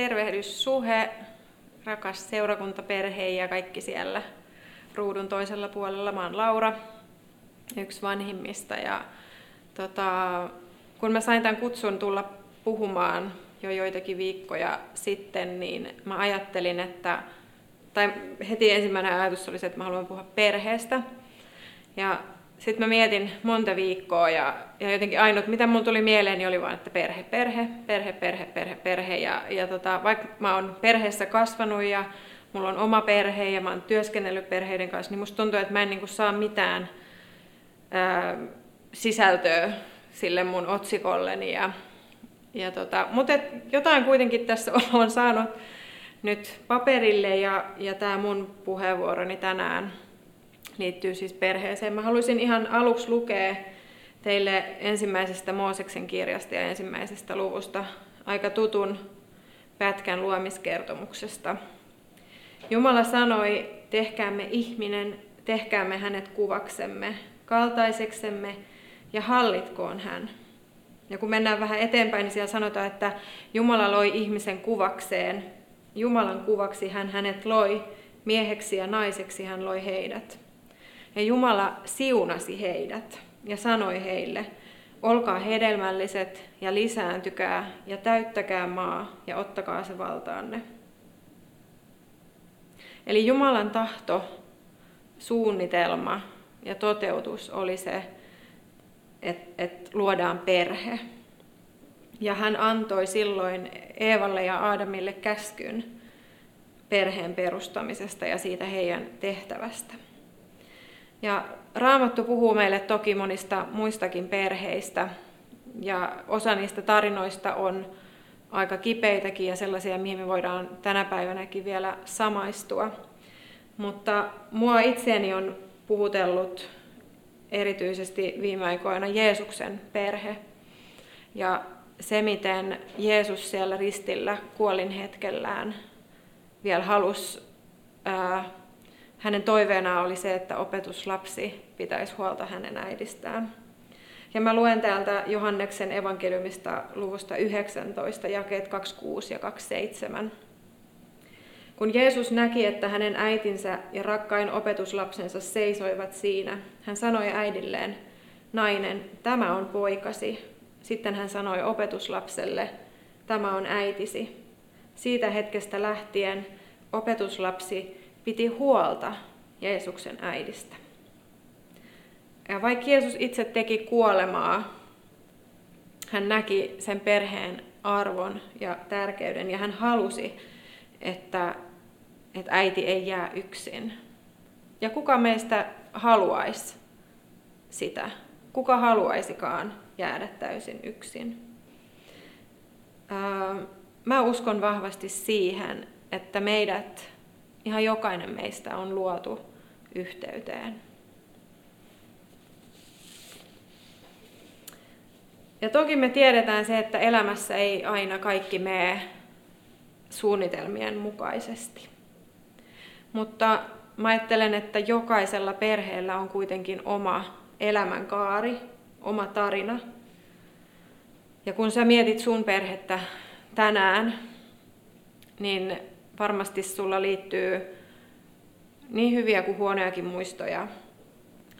tervehdys Suhe, rakas seurakuntaperhe ja kaikki siellä ruudun toisella puolella. Mä oon Laura, yksi vanhimmista ja tota, kun mä sain tämän kutsun tulla puhumaan jo joitakin viikkoja sitten, niin mä ajattelin, että, tai heti ensimmäinen ajatus oli se, että mä haluan puhua perheestä. Ja sitten mä mietin monta viikkoa ja, ja jotenkin ainut, mitä mun tuli mieleen, niin oli vain, että perhe, perhe, perhe, perhe, perhe, perhe. Ja, ja tota, vaikka mä oon perheessä kasvanut ja mulla on oma perhe ja mä oon työskennellyt perheiden kanssa, niin musta tuntuu, että mä en niin saa mitään ää, sisältöä sille mun otsikolleni. Ja, ja tota, mutta et jotain kuitenkin tässä on saanut nyt paperille ja, ja tämä mun puheenvuoroni tänään liittyy siis perheeseen. Mä haluaisin ihan aluksi lukea teille ensimmäisestä Mooseksen kirjasta ja ensimmäisestä luvusta aika tutun pätkän luomiskertomuksesta. Jumala sanoi, tehkäämme ihminen, tehkäämme hänet kuvaksemme, kaltaiseksemme ja hallitkoon hän. Ja kun mennään vähän eteenpäin, niin siellä sanotaan, että Jumala loi ihmisen kuvakseen. Jumalan kuvaksi hän hänet loi, mieheksi ja naiseksi hän loi heidät. Ja Jumala siunasi heidät ja sanoi heille, olkaa hedelmälliset ja lisääntykää ja täyttäkää maa ja ottakaa se valtaanne. Eli Jumalan tahto, suunnitelma ja toteutus oli se, että et luodaan perhe. Ja hän antoi silloin Eevalle ja Aadamille käskyn perheen perustamisesta ja siitä heidän tehtävästä. Ja Raamattu puhuu meille toki monista muistakin perheistä, ja osa niistä tarinoista on aika kipeitäkin ja sellaisia, mihin me voidaan tänä päivänäkin vielä samaistua. Mutta mua itseäni on puhutellut erityisesti viime aikoina Jeesuksen perhe. Ja se, miten Jeesus siellä ristillä kuolin hetkellään vielä halusi ää, hänen toiveenaan oli se, että opetuslapsi pitäisi huolta hänen äidistään. Ja mä luen täältä Johanneksen evankeliumista luvusta 19, jakeet 26 ja 27. Kun Jeesus näki, että hänen äitinsä ja rakkain opetuslapsensa seisoivat siinä, hän sanoi äidilleen, nainen, tämä on poikasi. Sitten hän sanoi opetuslapselle, tämä on äitisi. Siitä hetkestä lähtien opetuslapsi piti huolta Jeesuksen äidistä. Ja vaikka Jeesus itse teki kuolemaa, hän näki sen perheen arvon ja tärkeyden ja hän halusi, että, että äiti ei jää yksin. Ja kuka meistä haluaisi sitä? Kuka haluaisikaan jäädä täysin yksin? Mä uskon vahvasti siihen, että meidät Ihan jokainen meistä on luotu yhteyteen. Ja toki me tiedetään se, että elämässä ei aina kaikki mene suunnitelmien mukaisesti. Mutta mä ajattelen, että jokaisella perheellä on kuitenkin oma elämänkaari, oma tarina. Ja kun sä mietit sun perhettä tänään, niin varmasti sulla liittyy niin hyviä kuin huonojakin muistoja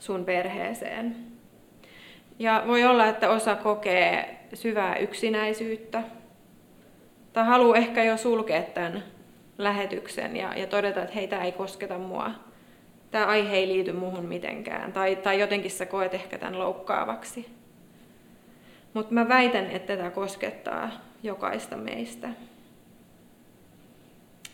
sun perheeseen. Ja voi olla, että osa kokee syvää yksinäisyyttä tai haluaa ehkä jo sulkea tämän lähetyksen ja, ja todeta, että hei, tämä ei kosketa mua. Tämä aihe ei liity muuhun mitenkään. Tai, tai jotenkin sä koet ehkä tämän loukkaavaksi. Mutta mä väitän, että tämä koskettaa jokaista meistä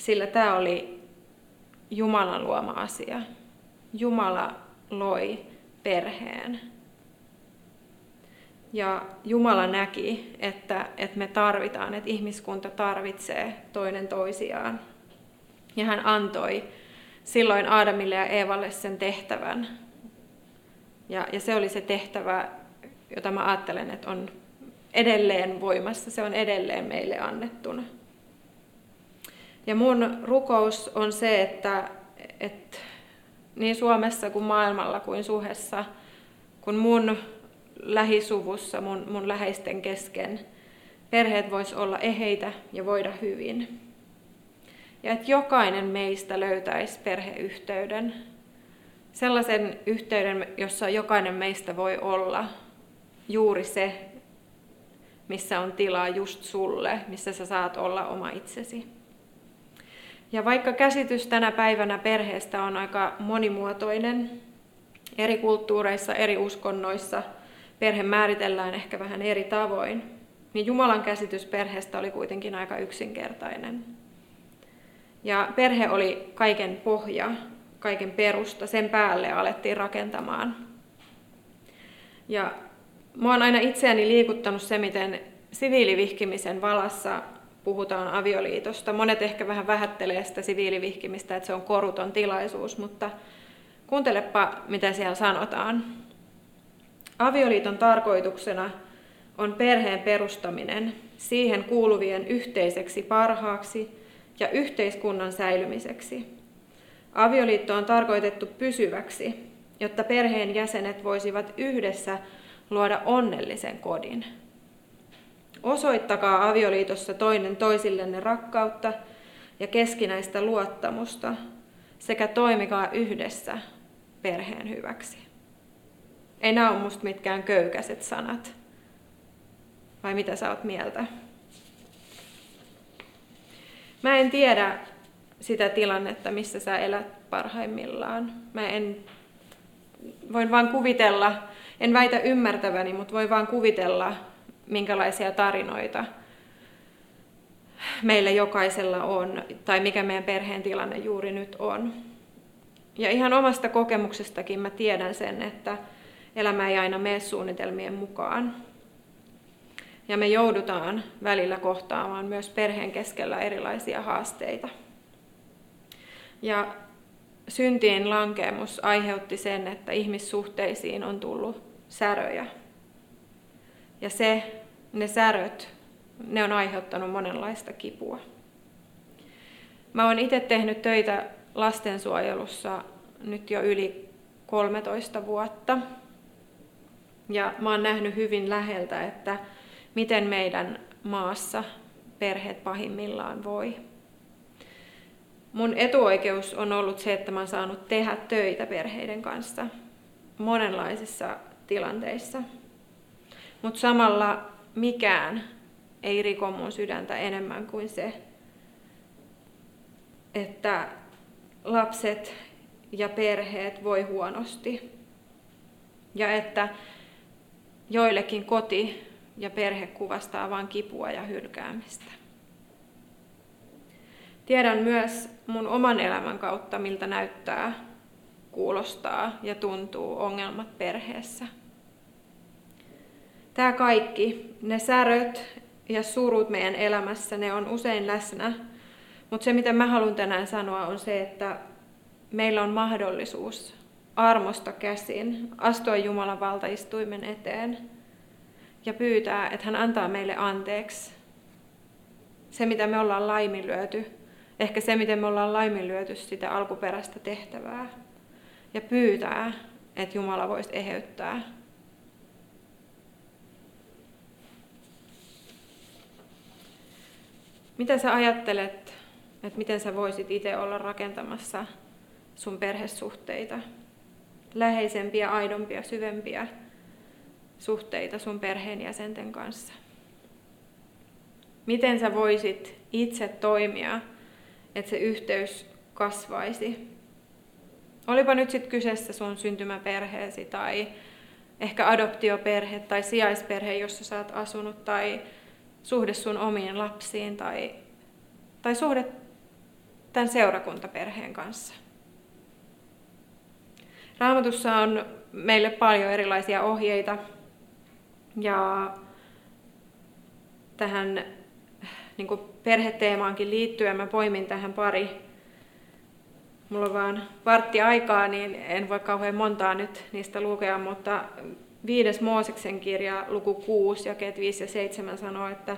sillä tämä oli Jumalan luoma asia. Jumala loi perheen. Ja Jumala näki, että, että me tarvitaan, että ihmiskunta tarvitsee toinen toisiaan. Ja hän antoi silloin Aadamille ja Eevalle sen tehtävän. Ja, ja se oli se tehtävä, jota mä ajattelen, että on edelleen voimassa, se on edelleen meille annettuna. Ja mun rukous on se, että, että niin Suomessa kuin maailmalla kuin suhessa, kun mun lähisuvussa, mun, mun läheisten kesken, perheet vois olla eheitä ja voida hyvin. Ja että jokainen meistä löytäisi perheyhteyden, sellaisen yhteyden, jossa jokainen meistä voi olla juuri se, missä on tilaa just sulle, missä sä saat olla oma itsesi. Ja vaikka käsitys tänä päivänä perheestä on aika monimuotoinen, eri kulttuureissa, eri uskonnoissa perhe määritellään ehkä vähän eri tavoin, niin Jumalan käsitys perheestä oli kuitenkin aika yksinkertainen. Ja perhe oli kaiken pohja, kaiken perusta, sen päälle alettiin rakentamaan. Ja mua on aina itseäni liikuttanut se, miten siviilivihkimisen valassa puhutaan avioliitosta. Monet ehkä vähän vähättelee sitä siviilivihkimistä, että se on koruton tilaisuus, mutta kuuntelepa, mitä siellä sanotaan. Avioliiton tarkoituksena on perheen perustaminen siihen kuuluvien yhteiseksi parhaaksi ja yhteiskunnan säilymiseksi. Avioliitto on tarkoitettu pysyväksi, jotta perheen jäsenet voisivat yhdessä luoda onnellisen kodin. Osoittakaa avioliitossa toinen toisillenne rakkautta ja keskinäistä luottamusta sekä toimikaa yhdessä perheen hyväksi. Ei nämä ole musta mitkään köykäiset sanat. Vai mitä sä oot mieltä? Mä en tiedä sitä tilannetta, missä sä elät parhaimmillaan. Mä en, voin vaan kuvitella, en väitä ymmärtäväni, mutta voin vaan kuvitella, minkälaisia tarinoita meillä jokaisella on, tai mikä meidän perheen tilanne juuri nyt on. Ja ihan omasta kokemuksestakin mä tiedän sen, että elämä ei aina mene suunnitelmien mukaan. Ja me joudutaan välillä kohtaamaan myös perheen keskellä erilaisia haasteita. Ja syntiin lankeemus aiheutti sen, että ihmissuhteisiin on tullut säröjä. Ja se, ne säröt, ne on aiheuttanut monenlaista kipua. Mä oon itse tehnyt töitä lastensuojelussa nyt jo yli 13 vuotta. Ja mä oon nähnyt hyvin läheltä, että miten meidän maassa perheet pahimmillaan voi. Mun etuoikeus on ollut se, että mä oon saanut tehdä töitä perheiden kanssa monenlaisissa tilanteissa. Mutta samalla mikään ei riko mun sydäntä enemmän kuin se, että lapset ja perheet voi huonosti. Ja että joillekin koti ja perhe kuvastaa vain kipua ja hylkäämistä. Tiedän myös mun oman elämän kautta, miltä näyttää, kuulostaa ja tuntuu ongelmat perheessä. Tämä kaikki, ne säröt ja surut meidän elämässä, ne on usein läsnä. Mutta se, mitä mä haluan tänään sanoa, on se, että meillä on mahdollisuus armosta käsin astua Jumalan valtaistuimen eteen ja pyytää, että hän antaa meille anteeksi se, mitä me ollaan laiminlyöty, ehkä se, miten me ollaan laiminlyöty sitä alkuperäistä tehtävää, ja pyytää, että Jumala voisi eheyttää Mitä sä ajattelet, että miten sä voisit itse olla rakentamassa sun perhesuhteita? Läheisempiä, aidompia, syvempiä suhteita sun perheenjäsenten kanssa. Miten sä voisit itse toimia, että se yhteys kasvaisi? Olipa nyt sitten kyseessä sun syntymäperheesi tai ehkä adoptioperhe tai sijaisperhe, jossa sä oot asunut tai suhde sun omiin lapsiin tai, tai suhde tämän seurakuntaperheen kanssa. Raamatussa on meille paljon erilaisia ohjeita ja tähän niin kuin perheteemaankin liittyen mä poimin tähän pari. Mulla on vaan vartti aikaa, niin en voi kauhean montaa nyt niistä lukea, mutta Viides Mooseksen kirja, luku 6, jakeet 5 ja 7 sanoo, että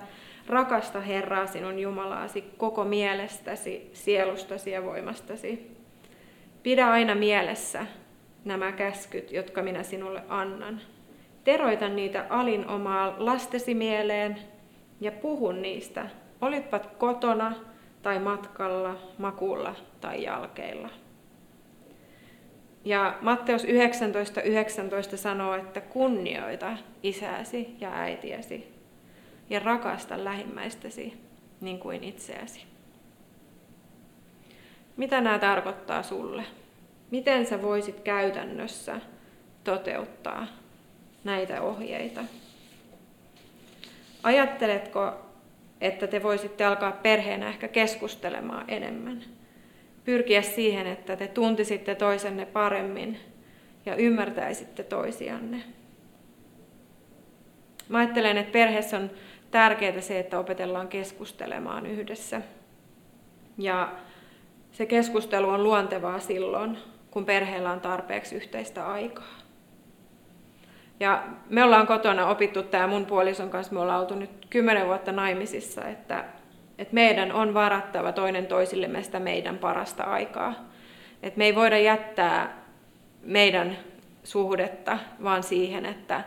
rakasta Herraa sinun Jumalaasi koko mielestäsi, sielustasi ja voimastasi. Pidä aina mielessä nämä käskyt, jotka minä sinulle annan. Teroita niitä alin omaa lastesi mieleen ja puhu niistä, olitpat kotona tai matkalla, makulla tai jalkeilla. Ja Matteus 19.19 19 sanoo, että kunnioita isäsi ja äitiäsi ja rakasta lähimmäistäsi niin kuin itseäsi. Mitä nämä tarkoittaa sulle? Miten sä voisit käytännössä toteuttaa näitä ohjeita? Ajatteletko, että te voisitte alkaa perheenä ehkä keskustelemaan enemmän? Pyrkiä siihen, että te tuntisitte toisenne paremmin ja ymmärtäisitte toisianne. Mä ajattelen, että perheessä on tärkeää se, että opetellaan keskustelemaan yhdessä. Ja se keskustelu on luontevaa silloin, kun perheellä on tarpeeksi yhteistä aikaa. Ja me ollaan kotona opittu tämä mun puolison kanssa, me ollaan oltu nyt kymmenen vuotta naimisissa, että, että meidän on varattava toinen toisillemme sitä meidän parasta aikaa. Että me ei voida jättää meidän suhdetta vaan siihen, että,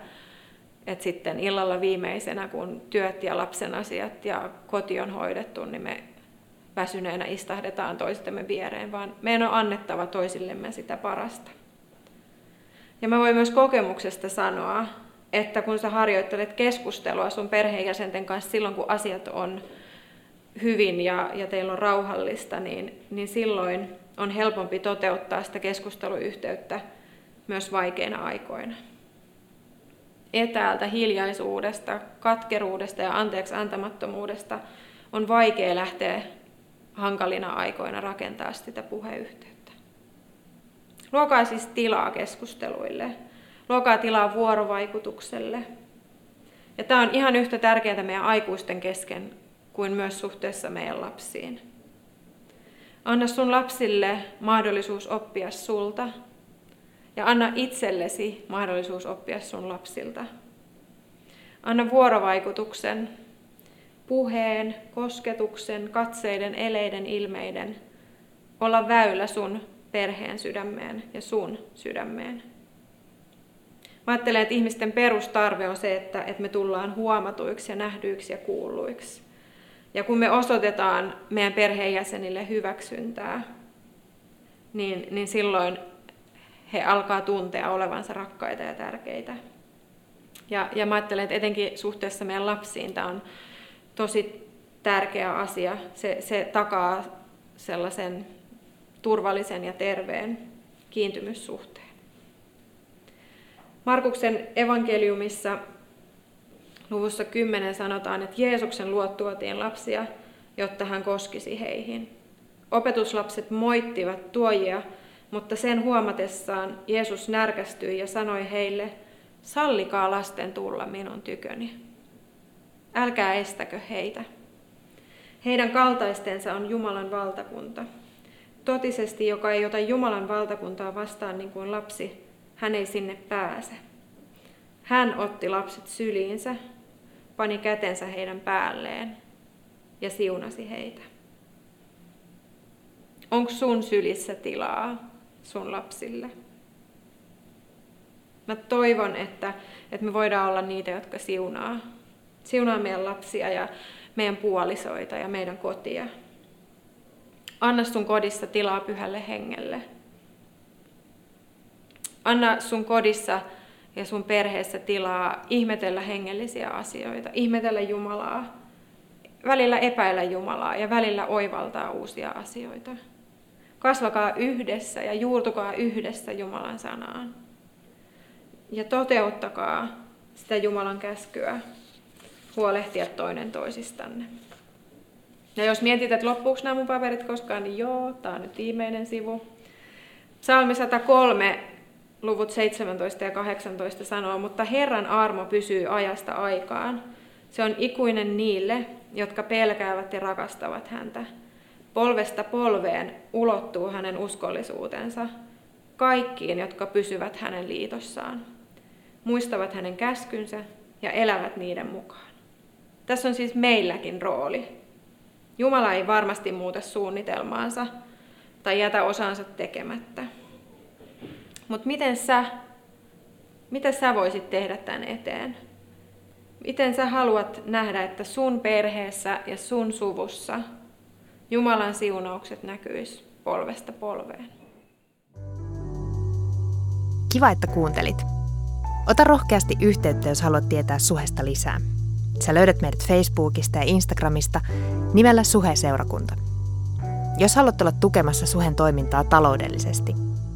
että sitten illalla viimeisenä, kun työt ja lapsen asiat ja koti on hoidettu, niin me väsyneenä istahdetaan toistemme viereen, vaan meidän on annettava toisillemme sitä parasta. Ja mä voin myös kokemuksesta sanoa, että kun sä harjoittelet keskustelua sun perheenjäsenten kanssa silloin, kun asiat on hyvin ja, ja teillä on rauhallista, niin, niin silloin on helpompi toteuttaa sitä keskusteluyhteyttä myös vaikeina aikoina. Etäältä, hiljaisuudesta, katkeruudesta ja anteeksi antamattomuudesta on vaikea lähteä hankalina aikoina rakentaa sitä puheyhteyttä. Luokaa siis tilaa keskusteluille. Luokaa tilaa vuorovaikutukselle. Ja tämä on ihan yhtä tärkeää meidän aikuisten kesken kuin myös suhteessa meidän lapsiin. Anna sun lapsille mahdollisuus oppia sulta ja anna itsellesi mahdollisuus oppia sun lapsilta. Anna vuorovaikutuksen puheen, kosketuksen, katseiden, eleiden, ilmeiden olla väylä sun perheen sydämeen ja sun sydämeen. Mä ajattelen, että ihmisten perustarve on se, että, me tullaan huomatuiksi ja nähdyiksi ja kuulluiksi. Ja kun me osoitetaan meidän perheenjäsenille hyväksyntää, niin, niin silloin he alkaa tuntea olevansa rakkaita ja tärkeitä. Ja, ja mä ajattelen, että etenkin suhteessa meidän lapsiin tämä on tosi tärkeä asia. Se, se takaa sellaisen turvallisen ja terveen kiintymyssuhteen. Markuksen evankeliumissa luvussa 10 sanotaan, että Jeesuksen luot tuotiin lapsia, jotta hän koskisi heihin. Opetuslapset moittivat tuojia, mutta sen huomatessaan Jeesus närkästyi ja sanoi heille, sallikaa lasten tulla minun tyköni älkää estäkö heitä. Heidän kaltaistensa on Jumalan valtakunta. Totisesti, joka ei ota Jumalan valtakuntaa vastaan niin kuin lapsi, hän ei sinne pääse. Hän otti lapset syliinsä, pani kätensä heidän päälleen ja siunasi heitä. Onko sun sylissä tilaa sun lapsille? Mä toivon, että, että me voidaan olla niitä, jotka siunaa Siunaa meidän lapsia ja meidän puolisoita ja meidän kotia. Anna sun kodissa tilaa pyhälle hengelle. Anna sun kodissa ja sun perheessä tilaa ihmetellä hengellisiä asioita, ihmetellä Jumalaa, välillä epäillä Jumalaa ja välillä oivaltaa uusia asioita. Kasvakaa yhdessä ja juurtukaa yhdessä Jumalan sanaan. Ja toteuttakaa sitä Jumalan käskyä huolehtia toinen toisistanne. Ja jos mietit, että loppuuko nämä mun paperit koskaan, niin joo, tämä on nyt viimeinen sivu. Psalmi 103, luvut 17 ja 18 sanoo, mutta Herran armo pysyy ajasta aikaan. Se on ikuinen niille, jotka pelkäävät ja rakastavat häntä. Polvesta polveen ulottuu hänen uskollisuutensa kaikkiin, jotka pysyvät hänen liitossaan, muistavat hänen käskynsä ja elävät niiden mukaan. Tässä on siis meilläkin rooli. Jumala ei varmasti muuta suunnitelmaansa tai jätä osansa tekemättä. Mutta miten sä, mitä sä voisit tehdä tämän eteen? Miten sä haluat nähdä, että sun perheessä ja sun suvussa Jumalan siunaukset näkyis polvesta polveen? Kiva, että kuuntelit. Ota rohkeasti yhteyttä, jos haluat tietää suhesta lisää. Sä löydät meidät Facebookista ja Instagramista nimellä Suhe-seurakunta. Jos haluat olla tukemassa Suhen toimintaa taloudellisesti,